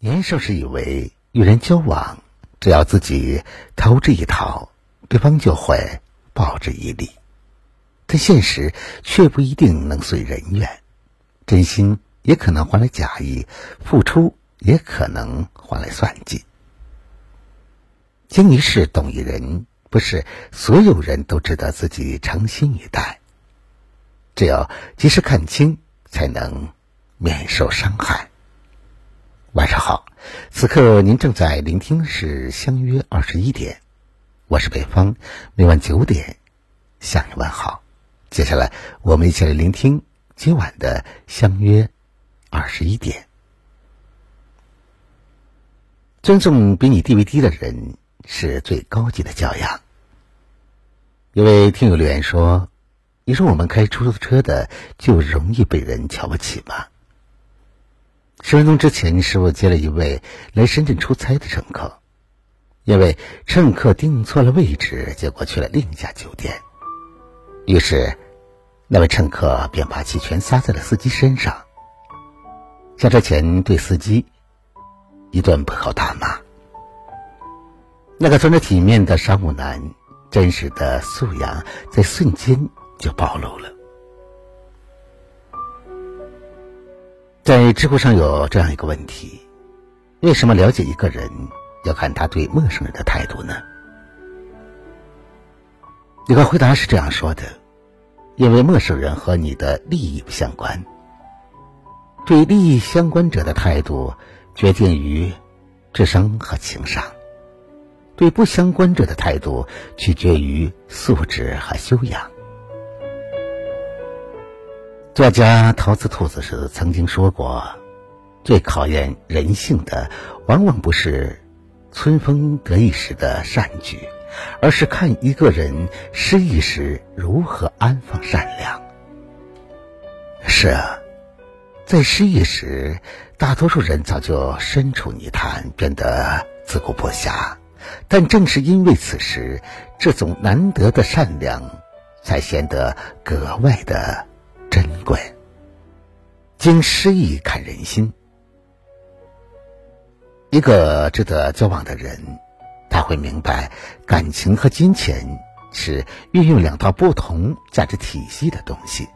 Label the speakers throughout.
Speaker 1: 年少时以为与人交往，只要自己投之以桃，对方就会报之以李。但现实却不一定能随人愿，真心也可能换来假意，付出也可能换来算计。经一事，懂一人，不是所有人都值得自己诚心以待。只有及时看清，才能免受伤害。晚上好，此刻您正在聆听是相约二十一点，我是北方，每晚九点向你问好。接下来，我们一起来聆听今晚的相约二十一点。尊重比你地位低的人。是最高级的教养。有位听友留言说：“你说我们开出租车的就容易被人瞧不起吗？”十分钟之前，师傅接了一位来深圳出差的乘客，因为乘客订错了位置，结果去了另一家酒店。于是，那位乘客便把气全撒在了司机身上。下车前，对司机一顿破口大骂。那个穿着体面的商务男，真实的素养在瞬间就暴露了。在知乎上有这样一个问题：为什么了解一个人要看他对陌生人的态度呢？有个回答是这样说的：因为陌生人和你的利益不相关，对利益相关者的态度决定于智商和情商。对不相关者的态度取决于素质和修养。作家陶瓷兔子是曾经说过：“最考验人性的，往往不是春风得意时的善举，而是看一个人失意时如何安放善良。”是啊，在失意时，大多数人早就身处泥潭，变得自顾不暇。但正是因为此时，这种难得的善良，才显得格外的珍贵。经失意看人心，一个值得交往的人，他会明白，感情和金钱是运用两套不同价值体系的东西。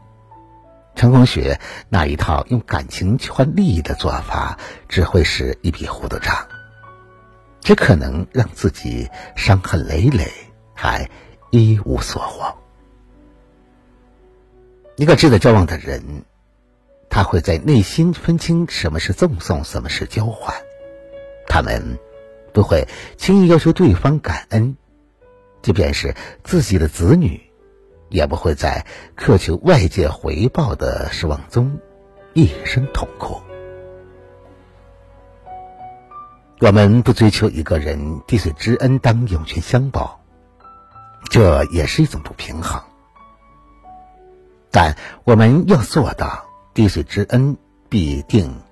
Speaker 1: 成功学那一套用感情去换利益的做法，只会是一笔糊涂账。只可能让自己伤痕累累，还一无所获。一个值得交往的人，他会在内心分清什么是赠送，什么是交换。他们不会轻易要求对方感恩，即便是自己的子女，也不会在渴求外界回报的失望中一生痛苦。我们不追求一个人滴水之恩当涌泉相报，这也是一种不平衡。但我们要做到滴水之恩必定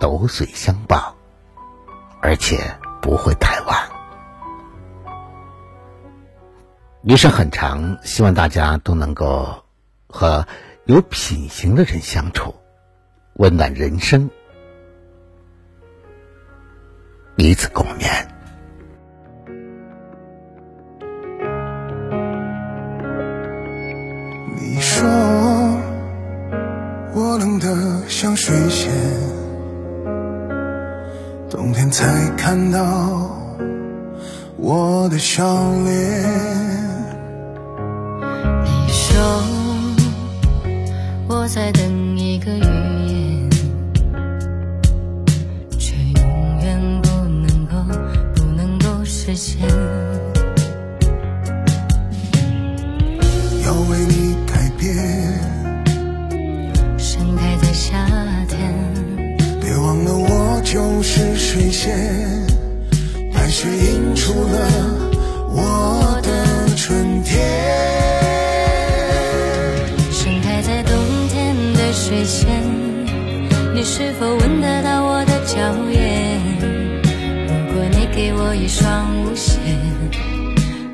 Speaker 1: 斗水相报，而且不会太晚。余生很长，希望大家都能够和有品行的人相处，温暖人生。彼此共勉。
Speaker 2: 水仙，冬天才看到我的笑脸。
Speaker 3: 你说我在等一个
Speaker 2: 月。白雪映出了我的春天。
Speaker 3: 盛开在冬天的水仙，你是否闻得到我的娇艳？如果你给我一双舞鞋，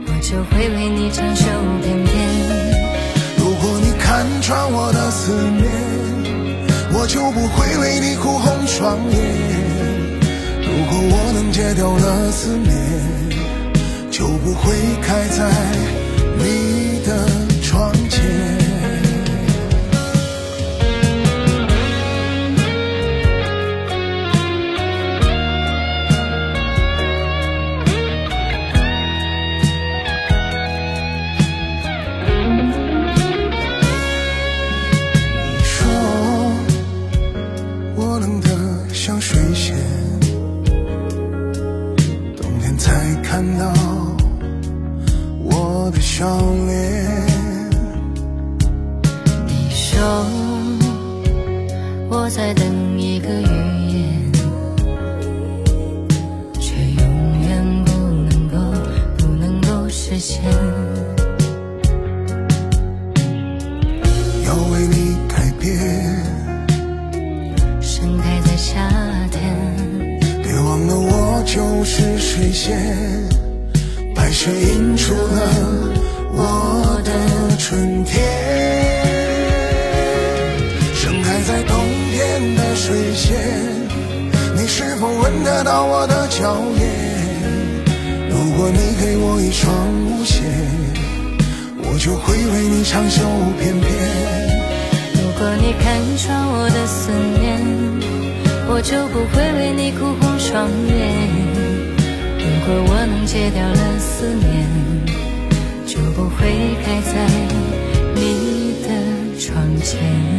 Speaker 3: 我就会为你长袖翩翩。
Speaker 2: 如果你看穿我的思念，我就不会为你哭红双眼。如果我能戒掉了思念，就不会开在你我
Speaker 3: 在等一个预言，却永远不能够不能够实现。
Speaker 2: 要为你改变，
Speaker 3: 盛开在夏天，
Speaker 2: 别忘了我就是水仙，白雪映出了我的春天。闻得到我的娇艳？如果你给我一双舞鞋，我就会为你长袖翩翩。
Speaker 3: 如果你看穿我的思念，我就不会为你哭红双眼。如果我能戒掉了思念，就不会开在你的窗前。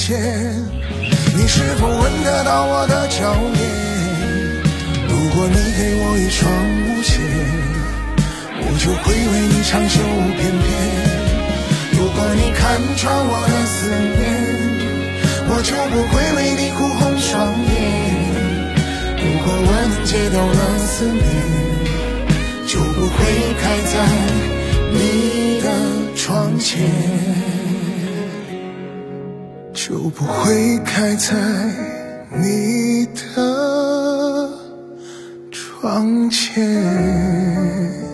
Speaker 2: 你是否闻得到我的娇艳？如果你给我一双舞鞋，我就会为你长袖翩翩。如果你看穿我的思念，我就不会为你哭红双眼。如果我能戒掉了思念，就不会开在你的窗前，就不会开在你的窗前。